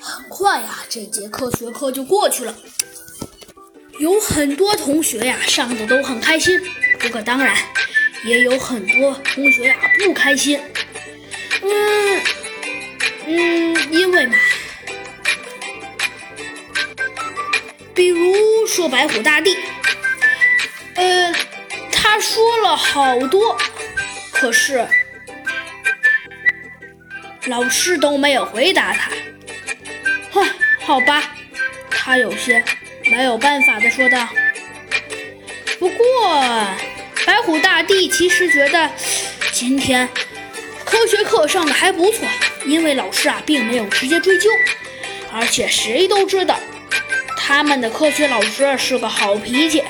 很快呀，这节科学课就过去了。有很多同学呀上的都很开心，不过当然也有很多同学呀不开心。嗯嗯，因为嘛，比如说白虎大帝，呃，他说了好多，可是老师都没有回答他。好吧，他有些。没有办法的说道。不过，白虎大帝其实觉得今天科学课上的还不错，因为老师啊并没有直接追究，而且谁都知道他们的科学老师是个好脾气，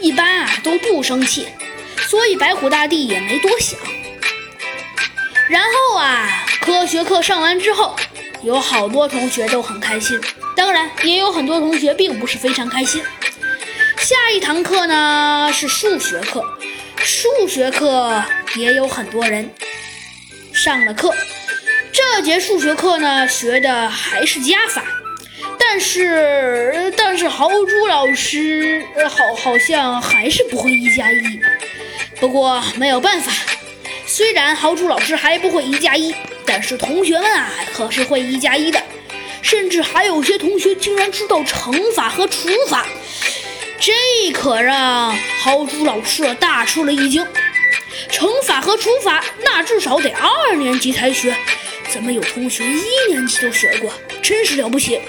一般啊都不生气，所以白虎大帝也没多想。然后啊，科学课上完之后，有好多同学都很开心。当然，也有很多同学并不是非常开心。下一堂课呢是数学课，数学课也有很多人上了课。这节数学课呢学的还是加法，但是但是豪猪老师好好像还是不会一加一。不过没有办法，虽然豪猪老师还不会一加一，但是同学们啊可是会一加一的。甚至还有些同学竟然知道乘法和除法，这可让豪猪老师大吃了一惊。乘法和除法，那至少得二年级才学，怎么有同学一年级都学过？真是了不起！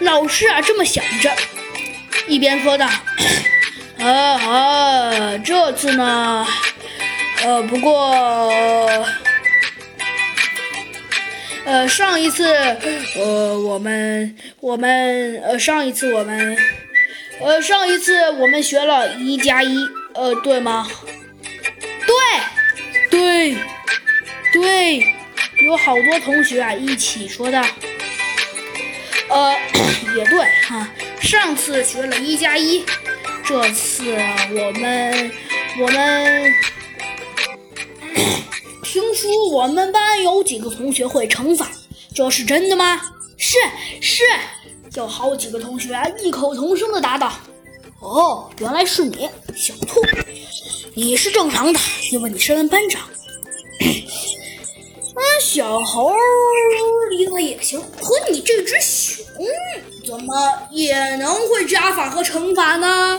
老师啊，这么想着，一边说道：“ 啊啊，这次呢，呃，不过……”呃，上一次，呃，我们我们呃，上一次我们，呃，上一次我们学了一加一，呃，对吗？对，对，对，有好多同学啊一起说的。呃，也对哈，上次学了一加一，这次我们我们。我们班有几个同学会乘法，这是真的吗？是是，有好几个同学异口同声的答道：“哦，原来是你，小兔，你是正常的，因为你身为班长。啊，小猴离他也行，可你这只熊怎么也能会加法和乘法呢？”